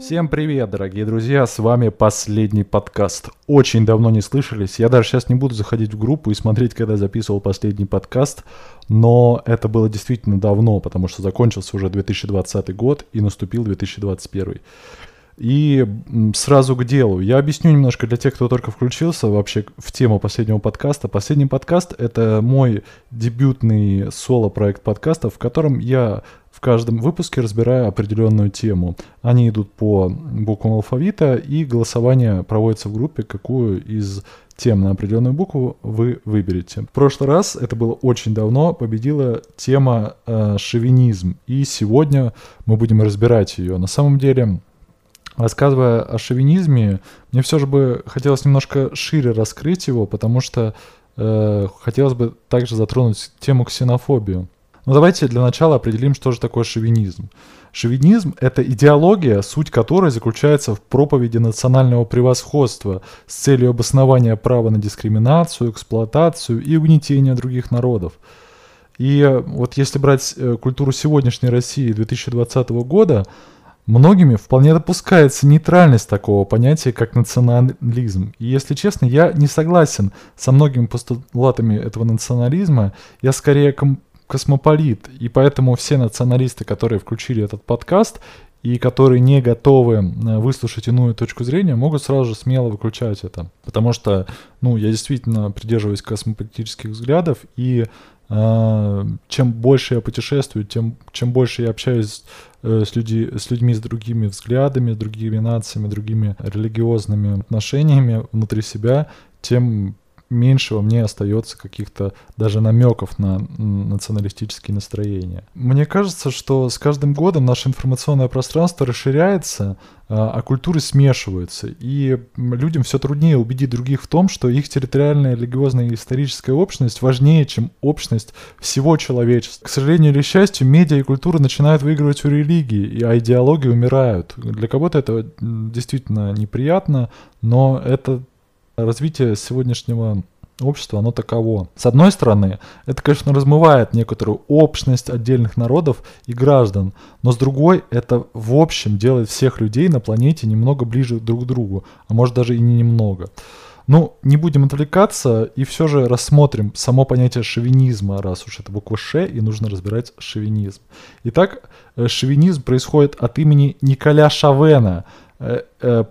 Всем привет, дорогие друзья, с вами последний подкаст. Очень давно не слышались, я даже сейчас не буду заходить в группу и смотреть, когда записывал последний подкаст, но это было действительно давно, потому что закончился уже 2020 год и наступил 2021. И сразу к делу. Я объясню немножко для тех, кто только включился вообще в тему последнего подкаста. Последний подкаст — это мой дебютный соло-проект подкаста, в котором я в каждом выпуске разбираю определенную тему. Они идут по буквам алфавита, и голосование проводится в группе, какую из тем на определенную букву вы выберете. В прошлый раз, это было очень давно, победила тема э, шовинизм, и сегодня мы будем разбирать ее. На самом деле, рассказывая о шовинизме, мне все же бы хотелось немножко шире раскрыть его, потому что э, хотелось бы также затронуть тему ксенофобию. Но давайте для начала определим, что же такое шовинизм. Шовинизм – это идеология, суть которой заключается в проповеди национального превосходства с целью обоснования права на дискриминацию, эксплуатацию и угнетение других народов. И вот если брать э, культуру сегодняшней России 2020 года, Многими вполне допускается нейтральность такого понятия, как национализм. И если честно, я не согласен со многими постулатами этого национализма. Я скорее космополит. И поэтому все националисты, которые включили этот подкаст и которые не готовы э, выслушать иную точку зрения, могут сразу же смело выключать это. Потому что, ну, я действительно придерживаюсь космополитических взглядов, и э, чем больше я путешествую, тем чем больше я общаюсь с, люди, с людьми с другими взглядами, другими нациями, другими религиозными отношениями внутри себя, тем меньше во мне остается каких-то даже намеков на националистические настроения. Мне кажется, что с каждым годом наше информационное пространство расширяется, а, а культуры смешиваются, и людям все труднее убедить других в том, что их территориальная, религиозная и историческая общность важнее, чем общность всего человечества. К сожалению или счастью, медиа и культура начинают выигрывать у религии, а идеологии умирают. Для кого-то это действительно неприятно, но это развитие сегодняшнего общества, оно таково. С одной стороны, это, конечно, размывает некоторую общность отдельных народов и граждан, но с другой, это в общем делает всех людей на планете немного ближе друг к другу, а может даже и не немного. Ну, не будем отвлекаться и все же рассмотрим само понятие шовинизма, раз уж это буква Ш, и нужно разбирать шовинизм. Итак, э, шовинизм происходит от имени Николя Шавена,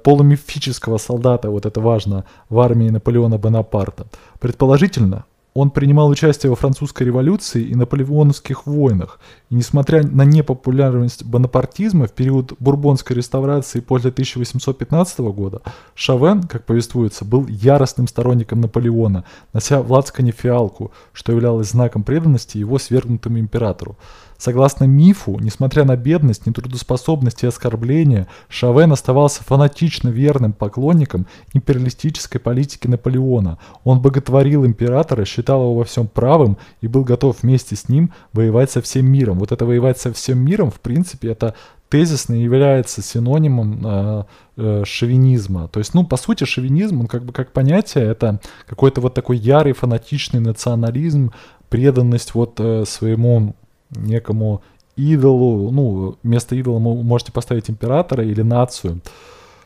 полумифического солдата, вот это важно, в армии Наполеона Бонапарта. Предположительно, он принимал участие во французской революции и наполеоновских войнах, и несмотря на непопулярность бонапартизма в период бурбонской реставрации после 1815 года, Шавен, как повествуется, был яростным сторонником Наполеона, нося в лацкане фиалку, что являлось знаком преданности его свергнутому императору. Согласно мифу, несмотря на бедность, нетрудоспособность и оскорбления, Шавен оставался фанатично верным поклонником империалистической политики Наполеона. Он боготворил императора, считал его во всем правым и был готов вместе с ним воевать со всем миром. Вот это воевать со всем миром, в принципе, это тезисно является синонимом э, э, шовинизма. То есть, ну, по сути, шовинизм, он как бы как понятие, это какой-то вот такой ярый фанатичный национализм, преданность вот э, своему некому идолу, ну, вместо идола вы можете поставить императора или нацию.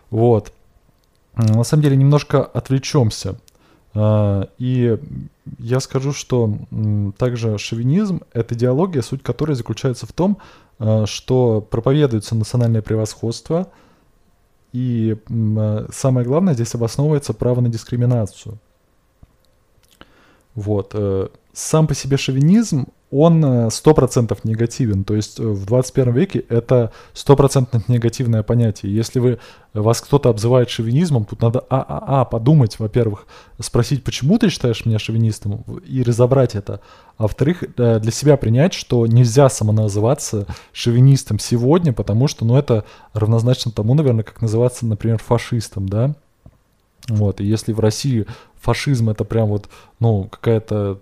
Вот. На самом деле немножко отвлечемся. А, и я скажу, что также шовинизм — это идеология, суть которой заключается в том, а, что проповедуется национальное превосходство, и а, самое главное, здесь обосновывается право на дискриминацию. Вот. Э, сам по себе шовинизм, он 100% э, негативен. То есть э, в 21 веке это 100% негативное понятие. Если вы, вас кто-то обзывает шовинизмом, тут надо а, а, а подумать, во-первых, спросить, почему ты считаешь меня шовинистом, и разобрать это. А во-вторых, э, для себя принять, что нельзя самоназываться шовинистом сегодня, потому что, ну, это равнозначно тому, наверное, как называться, например, фашистом, да? Вот, и если в России фашизм это прям вот, ну, какая-то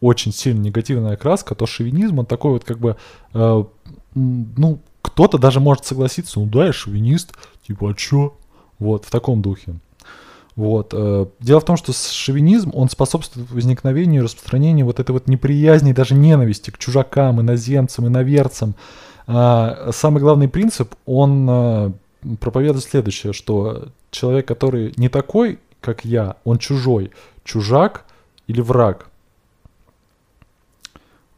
очень сильно негативная окраска, то шовинизм, он такой вот как бы, э, ну, кто-то даже может согласиться, ну да, я шовинист, типа, а чё? Вот, в таком духе. Вот. Э, дело в том, что шовинизм, он способствует возникновению и распространению вот этой вот неприязни, даже ненависти к чужакам, иноземцам, иноверцам. А самый главный принцип, он э, проповедует следующее, что человек, который не такой, как я, он чужой, чужак или враг.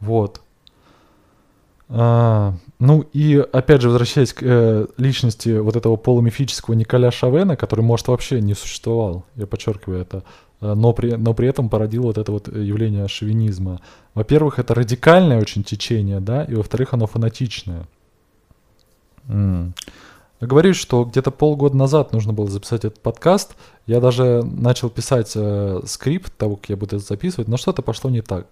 Вот. А, ну и опять же, возвращаясь к э, личности вот этого полумифического Николя Шавена, который, может, вообще не существовал, я подчеркиваю это, э, но при, но при этом породил вот это вот явление шовинизма. Во-первых, это радикальное очень течение, да, и во-вторых, оно фанатичное. М. Говорю, что где-то полгода назад нужно было записать этот подкаст. Я даже начал писать э, скрипт того, как я буду это записывать, но что-то пошло не так.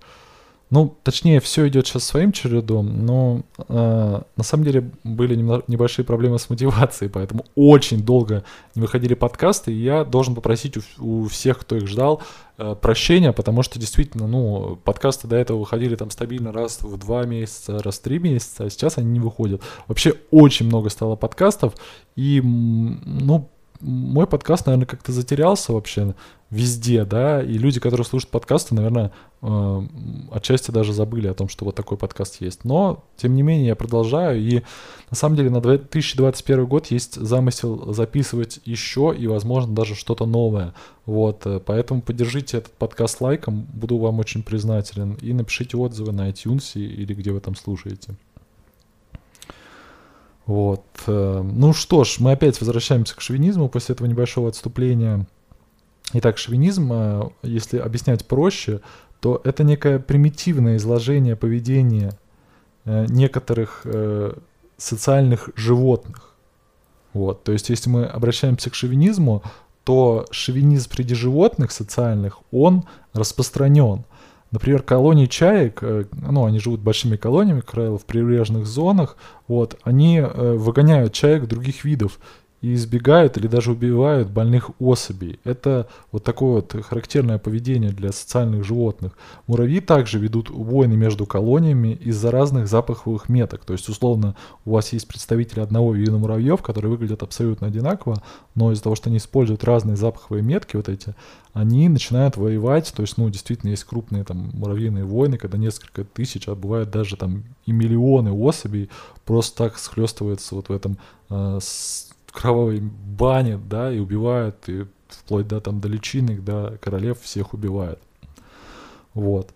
Ну, точнее, все идет сейчас своим чередом, но э, на самом деле были небольшие проблемы с мотивацией, поэтому очень долго не выходили подкасты, и я должен попросить у, у всех, кто их ждал, э, прощения, потому что действительно, ну, подкасты до этого выходили там стабильно раз в два месяца, раз в три месяца, а сейчас они не выходят. Вообще очень много стало подкастов, и, ну, мой подкаст, наверное, как-то затерялся вообще везде, да, и люди, которые слушают подкасты, наверное, отчасти даже забыли о том, что вот такой подкаст есть. Но, тем не менее, я продолжаю, и на самом деле на 2021 год есть замысел записывать еще и, возможно, даже что-то новое. Вот, э, поэтому поддержите этот подкаст лайком, буду вам очень признателен, и напишите отзывы на iTunes или где вы там слушаете. Вот. Э, ну что ж, мы опять возвращаемся к шовинизму после этого небольшого отступления. Итак, шовинизм, э, если объяснять проще, то это некое примитивное изложение поведения э, некоторых социальных животных. Вот. То есть, если мы обращаемся к шовинизму, то шовинизм среди животных социальных, он распространен. Например, колонии чаек, э, ну, они живут большими колониями, как правило, в прибрежных зонах, вот, они э, выгоняют чаек других видов и избегают или даже убивают больных особей. Это вот такое вот характерное поведение для социальных животных. Муравьи также ведут войны между колониями из-за разных запаховых меток. То есть, условно, у вас есть представители одного вида муравьев, которые выглядят абсолютно одинаково, но из-за того, что они используют разные запаховые метки, вот эти, они начинают воевать. То есть, ну, действительно, есть крупные там муравьиные войны, когда несколько тысяч, а бывает даже там и миллионы особей просто так схлестываются вот в этом э, кровавой бане, да, и убивают, и вплоть до там до личинок, до королев всех убивают. Вот.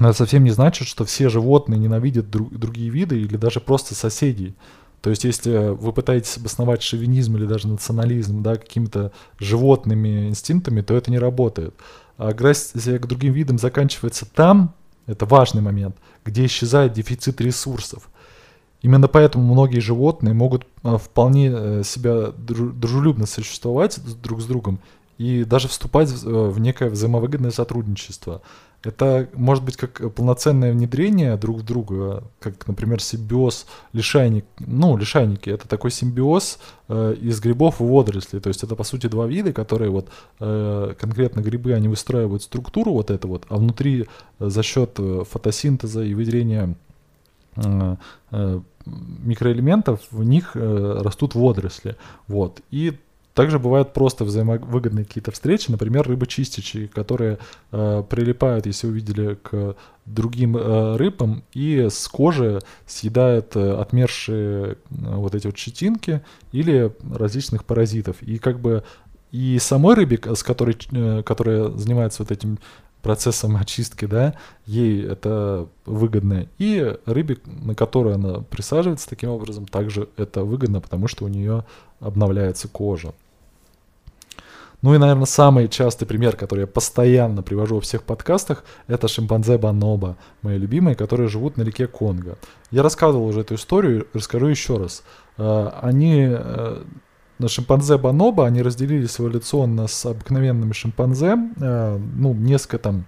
Но это совсем не значит, что все животные ненавидят друг, другие виды или даже просто соседей. То есть, если вы пытаетесь обосновать шовинизм или даже национализм да, какими-то животными инстинктами, то это не работает. А агрессия к другим видам заканчивается там, это важный момент, где исчезает дефицит ресурсов. Именно поэтому многие животные могут а, вполне э, себя дружелюбно существовать друг с другом и даже вступать в э, некое взаимовыгодное сотрудничество. Это может быть как полноценное внедрение друг в друга, как, например, симбиоз лишайник. Ну, лишайники — это такой симбиоз э, из грибов и водорослей. То есть это, по сути, два вида, которые вот э, конкретно грибы, они выстраивают структуру вот это вот, а внутри э, за счет фотосинтеза и выделения э, микроэлементов, в них э, растут водоросли. Вот. И также бывают просто взаимовыгодные какие-то встречи, например, рыбы-чистичи, которые э, прилипают, если вы видели, к другим э, рыбам и с кожи съедают э, отмершие э, вот эти вот щетинки или различных паразитов. И как бы и самой рыбе, с которой, э, которая занимается вот этим процессом очистки, да, ей это выгодно. И рыбе, на которую она присаживается таким образом, также это выгодно, потому что у нее обновляется кожа. Ну и, наверное, самый частый пример, который я постоянно привожу во всех подкастах, это шимпанзе Баноба, мои любимые, которые живут на реке Конго. Я рассказывал уже эту историю, расскажу еще раз. Э, они э, на шимпанзе бонобо, они разделились эволюционно с обыкновенными шимпанзе, э, ну, несколько там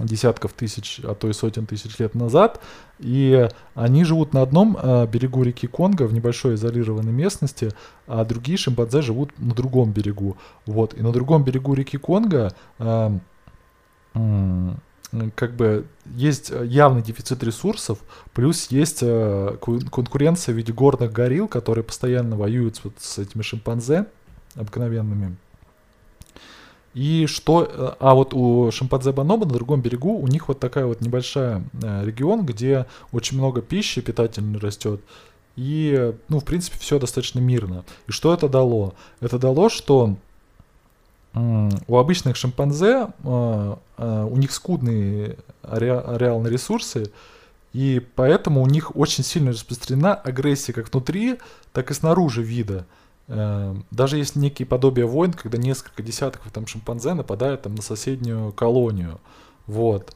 десятков тысяч, а то и сотен тысяч лет назад, и они живут на одном э, берегу реки Конго в небольшой изолированной местности, а другие шимпанзе живут на другом берегу. Вот, и на другом берегу реки Конго э, как бы есть э, явный дефицит ресурсов, плюс есть э, конкуренция в виде горных горилл, которые постоянно воюют вот с этими шимпанзе обыкновенными. И что, э, а вот у шимпанзе Бонобо на другом берегу у них вот такая вот небольшая регион, где очень много пищи питательной растет, и, ну, в принципе, все достаточно мирно. И что это дало? Это дало, что у обычных шимпанзе э, э, у них скудные реальные ресурсы, и поэтому у них очень сильно распространена агрессия как внутри, так и снаружи вида. Э, даже есть некие подобия войн, когда несколько десятков там шимпанзе нападают там на соседнюю колонию. Вот.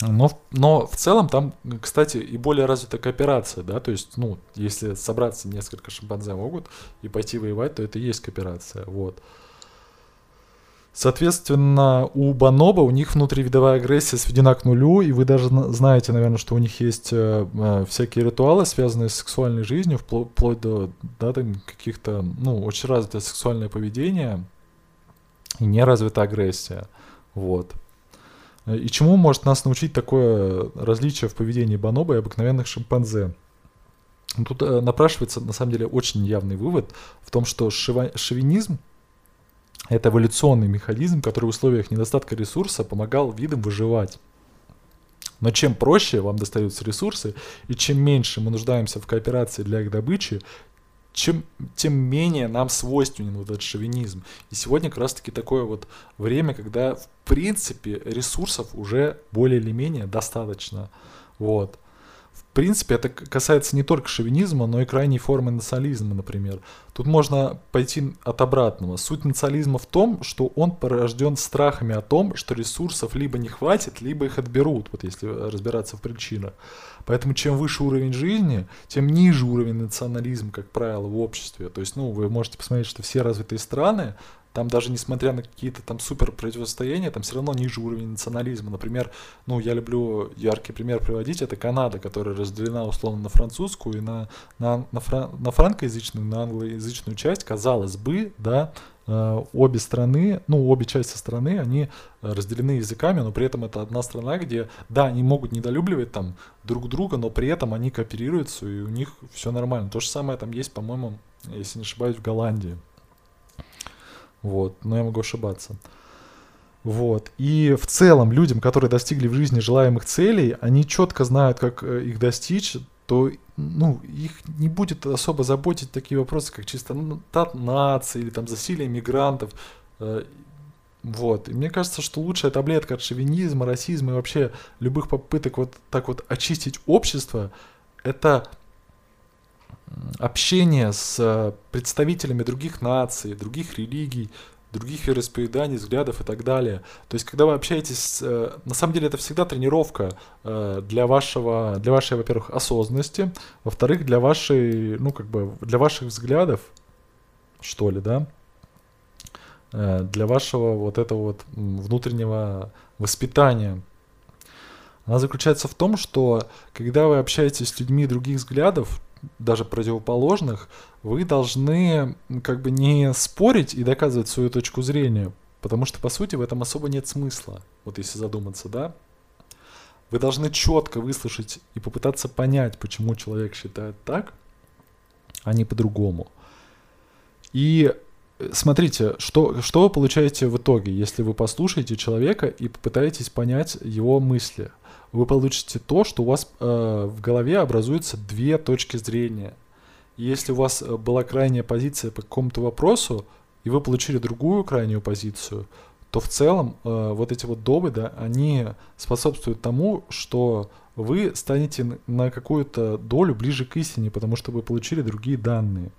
Но, но в целом там, кстати, и более развитая кооперация, да, то есть, ну, если собраться несколько шимпанзе могут и пойти воевать, то это и есть кооперация, вот. Соответственно, у Баноба у них внутривидовая агрессия сведена к нулю, и вы даже знаете, наверное, что у них есть э, э, всякие ритуалы, связанные с сексуальной жизнью, вплоть, до да, каких-то, ну, очень развитое сексуальное поведение и неразвитая агрессия. Вот. И чему может нас научить такое различие в поведении бонобо и обыкновенных шимпанзе? Тут э, напрашивается, на самом деле, очень явный вывод в том, что шовинизм это эволюционный механизм, который в условиях недостатка ресурса помогал видам выживать. Но чем проще вам достаются ресурсы, и чем меньше мы нуждаемся в кооперации для их добычи, чем, тем менее нам свойственен вот этот шовинизм. И сегодня как раз таки такое вот время, когда в принципе ресурсов уже более или менее достаточно. Вот принципе, это касается не только шовинизма, но и крайней формы национализма, например. Тут можно пойти от обратного. Суть национализма в том, что он порожден страхами о том, что ресурсов либо не хватит, либо их отберут, вот если разбираться в причинах. Поэтому чем выше уровень жизни, тем ниже уровень национализма, как правило, в обществе. То есть, ну, вы можете посмотреть, что все развитые страны, там даже несмотря на какие-то там супер противостояния, там все равно ниже уровень национализма. Например, ну, я люблю яркий пример приводить, это Канада, которая разделена условно на французскую и на, на, на, фран, на франкоязычную, на англоязычную часть, казалось бы, да, э, обе страны, ну, обе части страны, они разделены языками, но при этом это одна страна, где, да, они могут недолюбливать там друг друга, но при этом они кооперируются, и у них все нормально. То же самое там есть, по-моему, если не ошибаюсь, в Голландии. Вот, но я могу ошибаться. Вот. И в целом людям, которые достигли в жизни желаемых целей, они четко знают, как э, их достичь, то ну, их не будет особо заботить такие вопросы, как чисто чистота нации или там засилие мигрантов. Э, вот. И мне кажется, что лучшая таблетка от шовинизма, расизма и вообще любых попыток вот так вот очистить общество, это общение с э, представителями других наций, других религий, других вероисповеданий, взглядов и так далее. То есть, когда вы общаетесь, э, на самом деле это всегда тренировка э, для вашего, для вашей, во-первых, осознанности, во-вторых, для вашей, ну как бы, для ваших взглядов, что ли, да, для вашего вот этого вот внутреннего воспитания. Она заключается в том, что когда вы общаетесь с людьми других взглядов, даже противоположных, вы должны как бы не спорить и доказывать свою точку зрения, потому что, по сути, в этом особо нет смысла, вот если задуматься, да? Вы должны четко выслушать и попытаться понять, почему человек считает так, а не по-другому. И э, смотрите, что, что вы получаете в итоге, если вы послушаете человека и попытаетесь понять его мысли – вы получите то, что у вас э, в голове образуются две точки зрения. если у вас э, была крайняя позиция по какому-то вопросу, и вы получили другую крайнюю позицию, то в целом э, вот эти вот доводы, они способствуют тому, что вы станете на какую-то долю ближе к истине, потому что вы получили другие данные.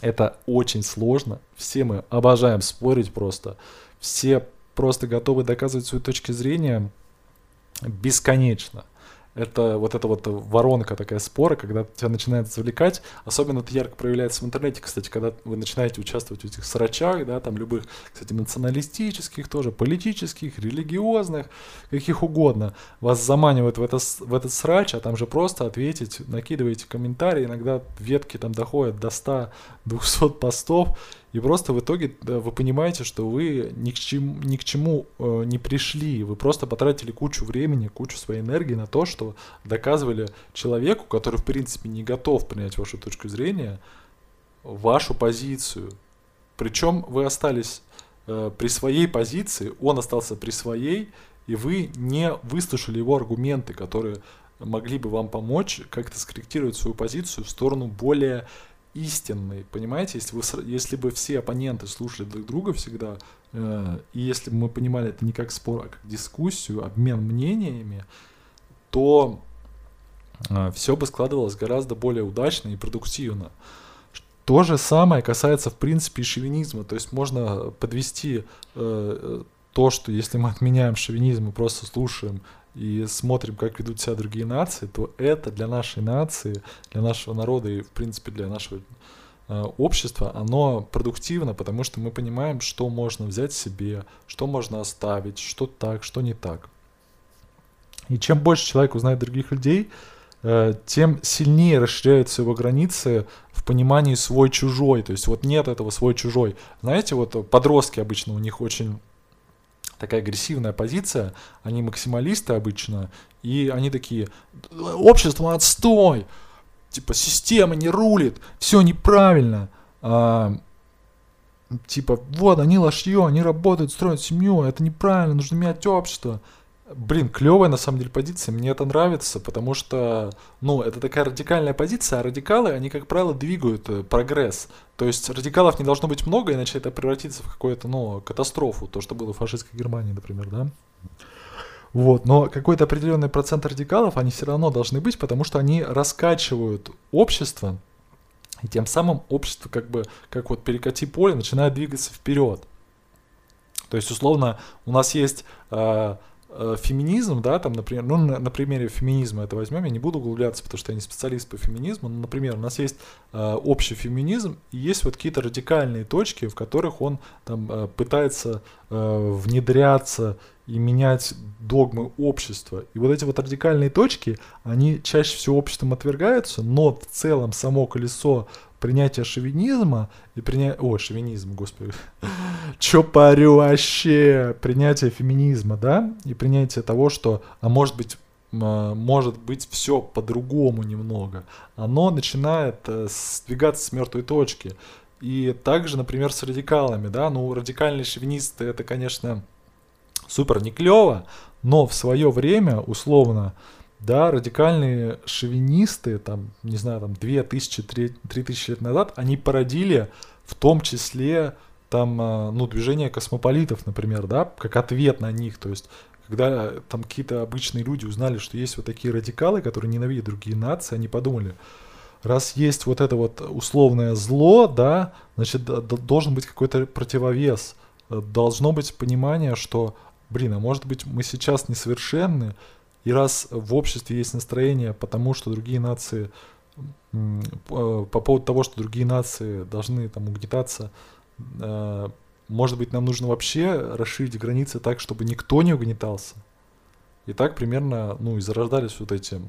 Это очень сложно. Все мы обожаем спорить просто. Все просто готовы доказывать свою точку зрения бесконечно это вот эта вот воронка такая спора, когда тебя начинает завлекать. Особенно это ярко проявляется в интернете, кстати, когда вы начинаете участвовать в этих срачах, да, там любых, кстати, националистических тоже, политических, религиозных, каких угодно. Вас заманивают в, это, в этот срач, а там же просто ответить, накидываете комментарии, иногда ветки там доходят до 100-200 постов, и просто в итоге вы понимаете, что вы ни к чему, ни к чему э, не пришли. Вы просто потратили кучу времени, кучу своей энергии на то, что доказывали человеку, который в принципе не готов принять вашу точку зрения, вашу позицию. Причем вы остались э, при своей позиции, он остался при своей, и вы не выслушали его аргументы, которые могли бы вам помочь как-то скорректировать свою позицию в сторону более истинной, понимаете, если, вы, если бы все оппоненты слушали друг друга всегда, э, и если бы мы понимали это не как спор, а как дискуссию, обмен мнениями, то э, все бы складывалось гораздо более удачно и продуктивно. То же самое касается, в принципе, и шовинизма. То есть можно подвести э, то, что если мы отменяем шовинизм и просто слушаем и смотрим, как ведут себя другие нации, то это для нашей нации, для нашего народа и, в принципе, для нашего э, общества, оно продуктивно, потому что мы понимаем, что можно взять себе, что можно оставить, что так, что не так. И чем больше человек узнает других людей, э, тем сильнее расширяются его границы в понимании свой-чужой. То есть вот нет этого свой-чужой. Знаете, вот подростки обычно у них очень такая агрессивная позиция, они максималисты обычно, и они такие, общество отстой, типа система не рулит, все неправильно, а, типа вот они лошье, они работают, строят семью, это неправильно, нужно менять общество. Блин, клевая на самом деле позиция, мне это нравится, потому что, ну, это такая радикальная позиция, а радикалы, они, как правило, двигают э, прогресс. То есть радикалов не должно быть много, иначе это превратится в какую-то, ну, катастрофу, то, что было в фашистской Германии, например, да. Вот, но какой-то определенный процент радикалов, они все равно должны быть, потому что они раскачивают общество, и тем самым общество как бы, как вот перекати поле, начинает двигаться вперед. То есть, условно, у нас есть э, феминизм, да, там, например, ну, на, на примере феминизма это возьмем, я не буду углубляться, потому что я не специалист по феминизму, но, например, у нас есть э, общий феминизм, и есть вот какие-то радикальные точки, в которых он там э, пытается э, внедряться и менять догмы общества. И вот эти вот радикальные точки, они чаще всего обществом отвергаются, но в целом само колесо принятия шовинизма и принятие... О, шовинизм, господи. Чё парю вообще? Принятие феминизма, да? И принятие того, что, а может быть, может быть все по-другому немного. Оно начинает э, сдвигаться с мертвой точки. И также, например, с радикалами, да, ну, радикальные шовинисты, это, конечно, супер не клево, но в свое время, условно, да, радикальные шовинисты, там, не знаю, там, 2000, 3000 лет назад, они породили в том числе там, а, ну, движение космополитов, например, да, как ответ на них, то есть когда там какие-то обычные люди узнали, что есть вот такие радикалы, которые ненавидят другие нации, они подумали, раз есть вот это вот условное зло, да, значит, должен быть какой-то противовес, должно быть понимание, что, блин, а может быть мы сейчас несовершенны, и раз в обществе есть настроение потому, что другие нации, по поводу того, что другие нации должны там угнетаться, э, может быть, нам нужно вообще расширить границы так, чтобы никто не угнетался. И так примерно, ну, и зарождались вот эти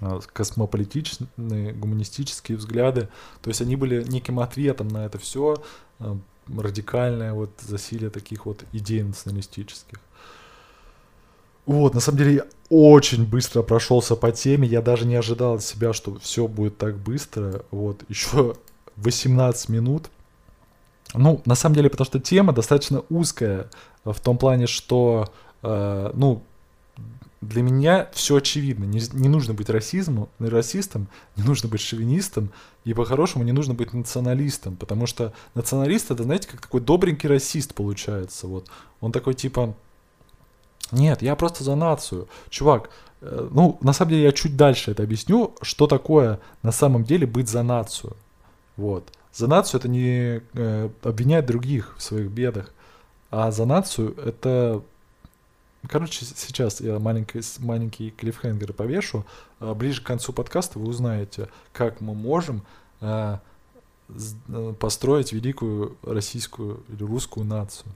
э, космополитичные, гуманистические взгляды. То есть они были неким ответом на это все, э, радикальное вот засилие таких вот идей националистических. Вот, на самом деле, я очень быстро прошелся по теме. Я даже не ожидал от себя, что все будет так быстро. Вот, еще 18 минут. Ну, на самом деле, потому что тема достаточно узкая в том плане, что, э, ну, для меня все очевидно. Не, не нужно быть расизмом, расистом, не нужно быть шовинистом, и по-хорошему не нужно быть националистом, потому что националист это, знаете, как такой добренький расист получается. Вот. Он такой типа, нет, я просто за нацию. Чувак, э, ну, на самом деле я чуть дальше это объясню, что такое на самом деле быть за нацию. Вот. За нацию это не э, обвинять других в своих бедах, а за нацию это... Короче, сейчас я маленький, маленький клиффхенгер повешу. А ближе к концу подкаста вы узнаете, как мы можем э, э построить великую российскую или русскую нацию.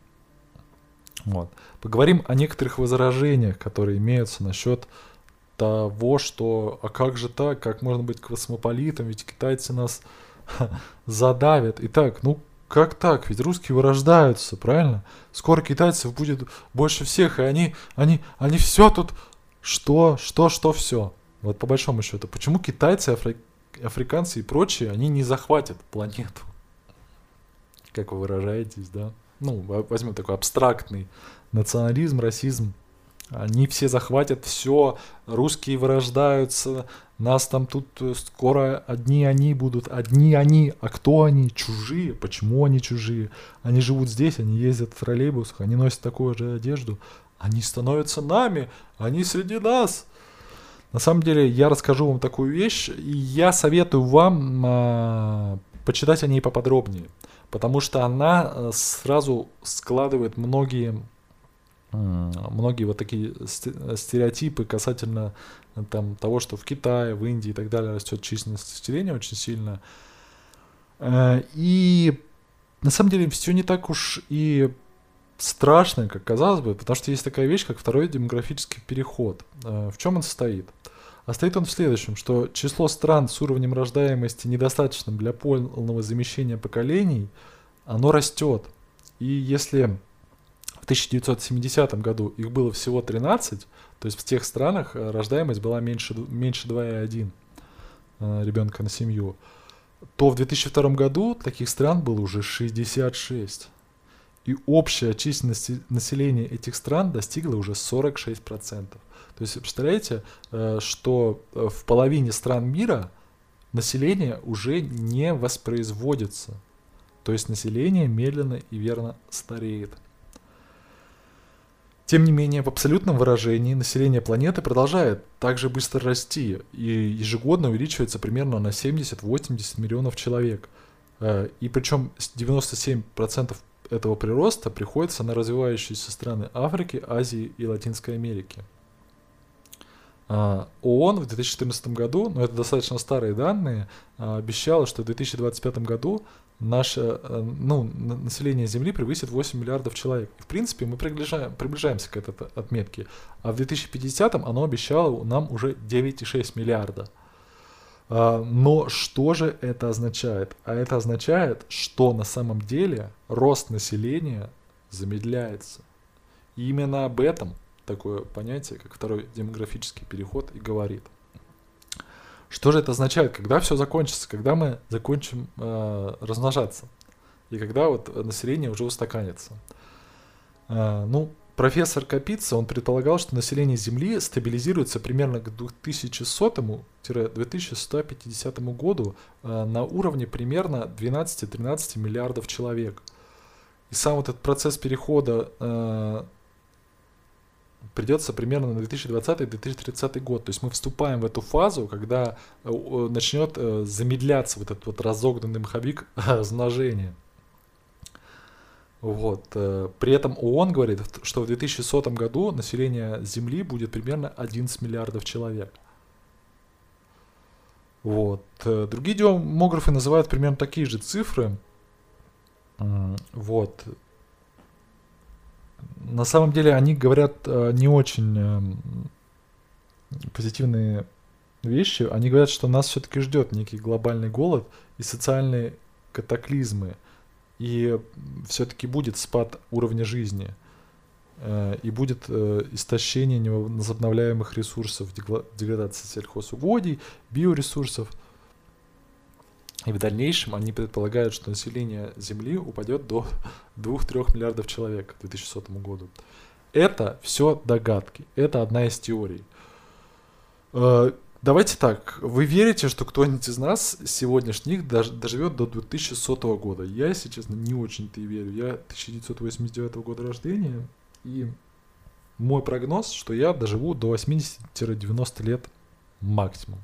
Вот. Поговорим о некоторых возражениях, которые имеются насчет того, что а как же так, как можно быть космополитом, ведь китайцы нас задавят. Итак, ну как так? Ведь русские вырождаются, правильно? Скоро китайцев будет больше всех, и они, они, они все тут... Что, что, что все? Вот по большому счету, почему китайцы, афри... африканцы и прочие, они не захватят планету? Как вы выражаетесь, да? ну, возьмем такой абстрактный национализм, расизм, они все захватят все, русские вырождаются, нас там тут э, скоро одни они будут, одни они, а кто они? Чужие. Почему они чужие? Они живут здесь, они ездят в троллейбусах, они носят такую же одежду. Они становятся нами, они среди нас. На самом деле, я расскажу вам такую вещь, и я советую вам э, почитать о ней поподробнее, потому что она э, сразу складывает многие многие вот такие стереотипы касательно э, там, того, что в Китае, в Индии и так далее растет численность населения очень сильно. Э, и на самом деле все не так уж и страшно, как казалось бы, потому что есть такая вещь, как второй демографический переход. Э, в чем он состоит? А стоит он в следующем, что число стран с уровнем рождаемости недостаточным для полного замещения поколений, оно растет. И если в 1970 году их было всего 13, то есть в тех странах э, рождаемость была меньше, меньше 2,1 э, ребенка на семью, то в 2002 году таких стран было уже 66. И общая численность населения этих стран достигла уже 46%. То есть, представляете, э, что в половине стран мира население уже не воспроизводится. То есть население медленно и верно стареет. Тем не менее, в абсолютном выражении население планеты продолжает также быстро расти и ежегодно увеличивается примерно на 70-80 миллионов человек. Э, и причем 97% этого прироста приходится на развивающиеся страны Африки, Азии и Латинской Америки. А, ООН в 2014 году, но это достаточно старые данные, а, обещала, что в 2025 году наше э, ну, население Земли превысит 8 миллиардов человек. В принципе, мы приближаем, приближаемся к этой отметке. А в 2050 оно обещало нам уже 9,6 миллиарда. А, но что же это означает? А это означает, что на самом деле рост населения замедляется. И именно об этом такое понятие, как второй демографический переход и говорит. Что же это означает, когда все закончится, когда мы закончим э, размножаться и когда вот население уже устаканится? Э, ну, профессор Капица, он предполагал, что население Земли стабилизируется примерно к 2100-2150 году э, на уровне примерно 12-13 миллиардов человек. И сам вот этот процесс перехода э, придется примерно на 2020-2030 год. То есть мы вступаем в эту фазу, когда э, начнет э, замедляться вот этот вот разогнанный маховик размножения. Вот. Э, при этом ООН говорит, что в 2100 году население Земли будет примерно 11 миллиардов человек. Вот. Другие демографы называют примерно такие же цифры. Вот на самом деле они говорят э, не очень э, позитивные вещи. Они говорят, что нас все-таки ждет некий глобальный голод и социальные катаклизмы. И все-таки будет спад уровня жизни. Э, и будет истощение невозобновляемых ресурсов, деградация сельхозугодий, биоресурсов – и в дальнейшем они предполагают, что население Земли упадет до 2-3 миллиардов человек к 2100 году. Это все догадки, это одна из теорий. Э, давайте так, вы верите, что кто-нибудь из нас сегодняшних доживет до 2100 года? Я, если честно, не очень-то и верю. Я 1989 года рождения, и мой прогноз, что я доживу до 80-90 лет максимум.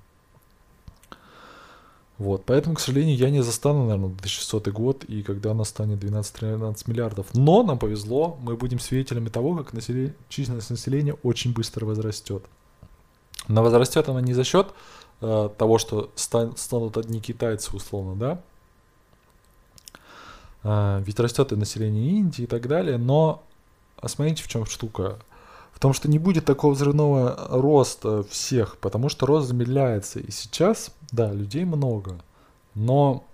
Вот, поэтому, к сожалению, я не застану, наверное, 2100 год, и когда она станет 12-13 миллиардов. Но нам повезло, мы будем свидетелями того, как население, численность населения очень быстро возрастет. Но возрастет она не за счет э, того, что стан, станут одни китайцы, условно, да? Э, ведь растет и население Индии и так далее, но а смотрите, в чем штука. Том, что не будет такого взрывного роста всех, потому что рост замедляется. И сейчас, да, людей много, но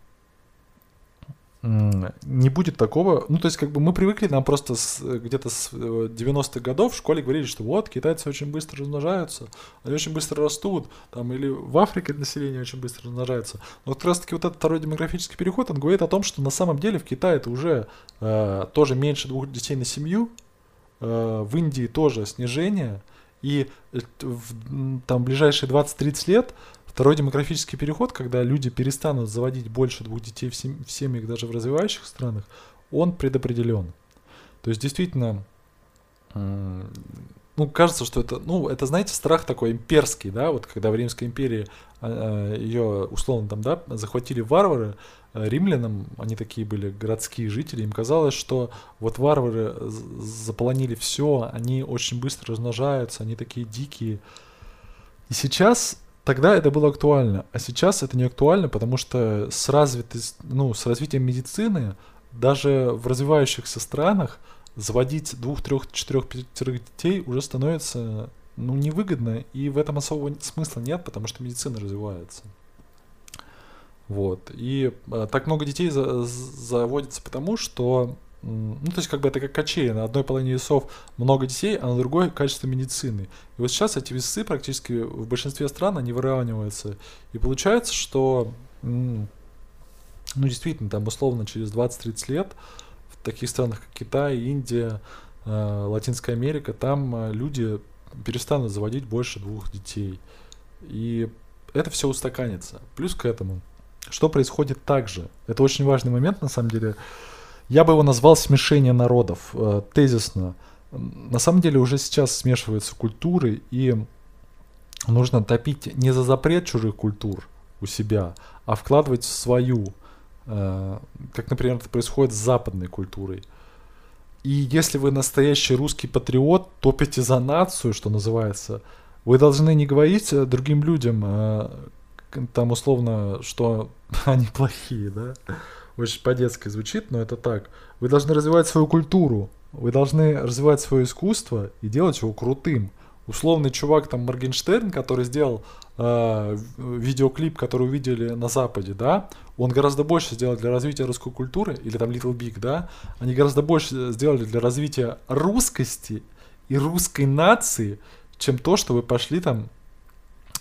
не будет такого, ну то есть как бы мы привыкли, нам просто где-то с 90-х э, годов в школе говорили, что вот китайцы очень быстро размножаются, они очень быстро растут, там или в Африке население очень быстро размножается. Но как раз таки вот этот второй демографический переход, он говорит о том, что на самом деле в Китае это уже э, тоже меньше двух детей на семью, в Индии тоже снижение, и э, в там, ближайшие 20-30 лет второй демографический переход, когда люди перестанут заводить больше двух детей в, сем- в семьях даже в развивающих странах, он предопределен. То есть действительно ну, кажется, что это, ну, это, знаете, страх такой имперский, да, вот когда в Римской империи а, а, ее, условно, там, да, захватили варвары, римлянам, они такие были городские жители, им казалось, что вот варвары заполонили все, они очень быстро размножаются, они такие дикие. И сейчас, тогда это было актуально, а сейчас это не актуально, потому что с, развитой, ну, с развитием медицины даже в развивающихся странах заводить двух, трех, четырех, пятерых детей уже становится ну, невыгодно, и в этом особого смысла нет, потому что медицина развивается. Вот. И э, так много детей за, заводится потому, что ну, то есть, как бы это как качели. На одной половине весов много детей, а на другой качество медицины. И вот сейчас эти весы практически в большинстве стран, они выравниваются. И получается, что, ну, действительно, там, условно, через 20-30 лет таких странах, как Китай, Индия, э, Латинская Америка, там э, люди перестанут заводить больше двух детей. И это все устаканится. Плюс к этому, что происходит также? Это очень важный момент, на самом деле. Я бы его назвал смешение народов, э, тезисно. На самом деле уже сейчас смешиваются культуры, и нужно топить не за запрет чужих культур у себя, а вкладывать в свою. Э, как, например, это происходит с западной культурой. И если вы настоящий русский патриот, топите за нацию, что называется, вы должны не говорить другим людям, э, там условно, что они плохие, да? Очень по-детски звучит, но это так. Вы должны развивать свою культуру, вы должны развивать свое искусство и делать его крутым условный чувак там Моргенштерн, который сделал э, видеоклип, который увидели на Западе, да, он гораздо больше сделал для развития русской культуры, или там Little Big, да, они гораздо больше сделали для развития русскости и русской нации, чем то, что вы пошли там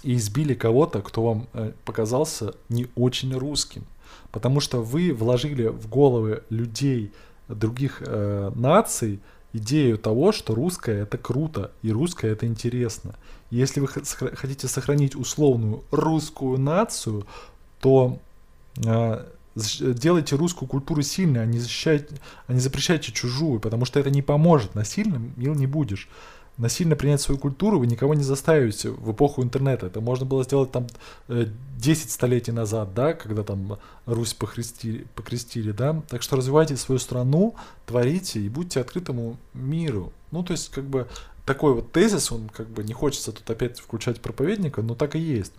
и избили кого-то, кто вам э, показался не очень русским. Потому что вы вложили в головы людей других э, наций идею того, что русское это круто и русское это интересно. если вы хотите сохранить условную русскую нацию, то э, делайте русскую культуру сильной, а не, защищайте, а не запрещайте чужую, потому что это не поможет. Насильным мил не будешь насильно принять свою культуру вы никого не заставите в эпоху интернета. Это можно было сделать там 10 э, столетий назад, да, когда там Русь похрестили, покрестили, да. Так что развивайте свою страну, творите и будьте открытому миру. Ну, то есть, как бы, такой вот тезис, он как бы не хочется тут опять включать проповедника, но так и есть.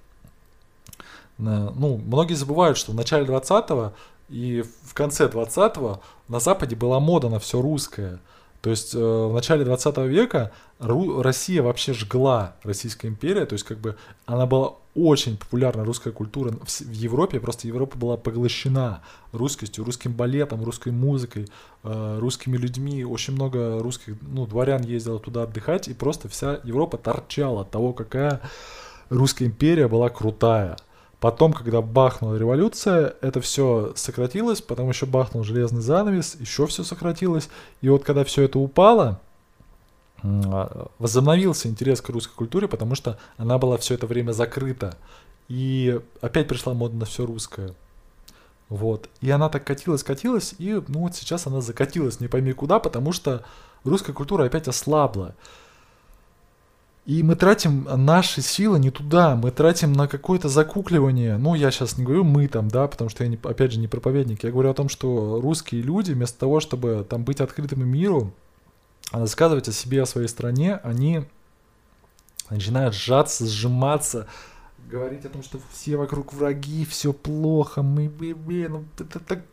Ну, многие забывают, что в начале 20-го и в конце 20-го на Западе была мода на все русское – то есть э, в начале 20 века Россия вообще жгла Российская империя, то есть как бы она была очень популярна русская культура в, в Европе, просто Европа была поглощена русскостью, русским балетом, русской музыкой, э, русскими людьми, очень много русских, ну, дворян ездило туда отдыхать, и просто вся Европа торчала от того, какая русская империя была крутая. Потом, когда бахнула революция, это все сократилось, потом еще бахнул железный занавес, еще все сократилось. И вот когда все это упало, а, возобновился интерес к русской культуре, потому что она была все это время закрыта. И опять пришла мода на все русское. Вот. И она так катилась, катилась, и ну вот сейчас она закатилась не пойми куда, потому что русская культура опять ослабла. И мы тратим наши силы не туда, мы тратим на какое-то закукливание. Ну, я сейчас не говорю мы там, да, потому что я, не, опять же, не проповедник. Я говорю о том, что русские люди, вместо того, чтобы там быть открытыми миру, а рассказывать о себе, о своей стране, они начинают сжаться, сжиматься, говорить о том, что все вокруг враги, все плохо, мы, мы, мы, ну, это так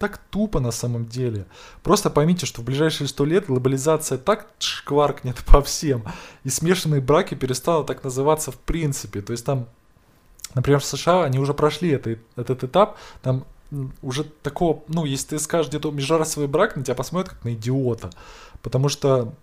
так тупо на самом деле. Просто поймите, что в ближайшие сто лет глобализация так шкваркнет по всем, и смешанные браки перестанут так называться в принципе. То есть там, например, в США они уже прошли это, этот этап, там уже такого, ну, если ты скажешь где-то межрасовый брак, на тебя посмотрят как на идиота. Потому что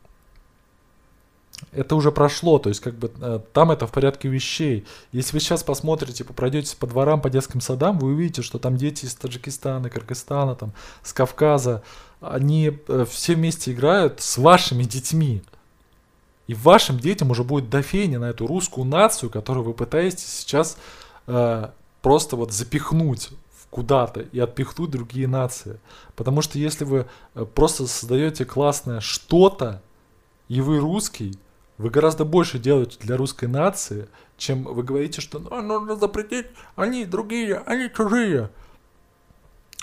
это уже прошло, то есть как бы э, там это в порядке вещей. Если вы сейчас посмотрите, пройдетесь по дворам, по детским садам, вы увидите, что там дети из Таджикистана, Кыргызстана, там, с Кавказа, они э, все вместе играют с вашими детьми. И вашим детям уже будет дофейня на эту русскую нацию, которую вы пытаетесь сейчас э, просто вот запихнуть куда-то и отпихнуть другие нации. Потому что если вы э, просто создаете классное что-то, и вы русский, вы гораздо больше делаете для русской нации, чем вы говорите, что ну, нужно запретить, они другие, они чужие.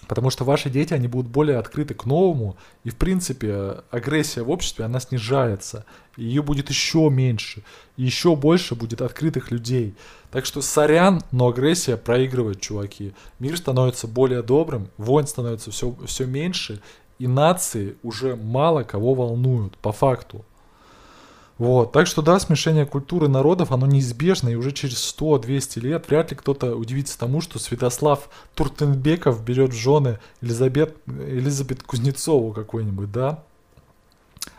Потому что ваши дети, они будут более открыты к новому, и, в принципе, агрессия в обществе, она снижается, и ее будет еще меньше, и еще больше будет открытых людей. Так что сорян, но агрессия проигрывает, чуваки. Мир становится более добрым, войн становится все, все меньше, и нации уже мало кого волнуют, по факту. Вот, так что да, смешение культуры народов, оно неизбежно, и уже через 100-200 лет вряд ли кто-то удивится тому, что Святослав Туртенбеков берет в жены Елизабет, Елизабет Кузнецову какой-нибудь, да?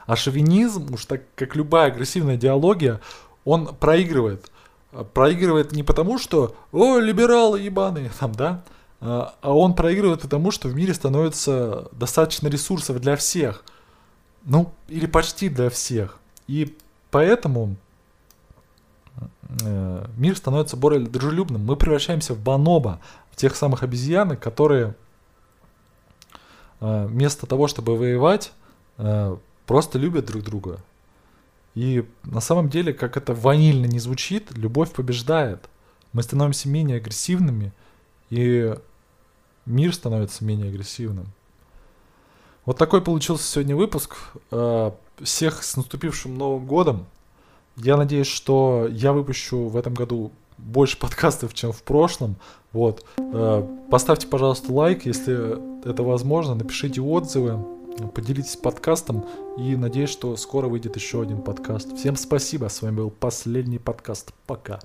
А шовинизм, уж так как любая агрессивная идеология, он проигрывает. Проигрывает не потому, что «О, либералы ебаные», там, да? А он проигрывает потому, что в мире становится достаточно ресурсов для всех. Ну, или почти для всех. И поэтому э, мир становится более дружелюбным. Мы превращаемся в бонобо, в тех самых обезьянок, которые э, вместо того, чтобы воевать, э, просто любят друг друга. И на самом деле, как это ванильно не звучит, любовь побеждает. Мы становимся менее агрессивными, и мир становится менее агрессивным. Вот такой получился сегодня выпуск. Всех с наступившим Новым годом. Я надеюсь, что я выпущу в этом году больше подкастов, чем в прошлом. Вот. Э, поставьте, пожалуйста, лайк, если это возможно. Напишите отзывы, поделитесь подкастом. И надеюсь, что скоро выйдет еще один подкаст. Всем спасибо. С вами был последний подкаст. Пока.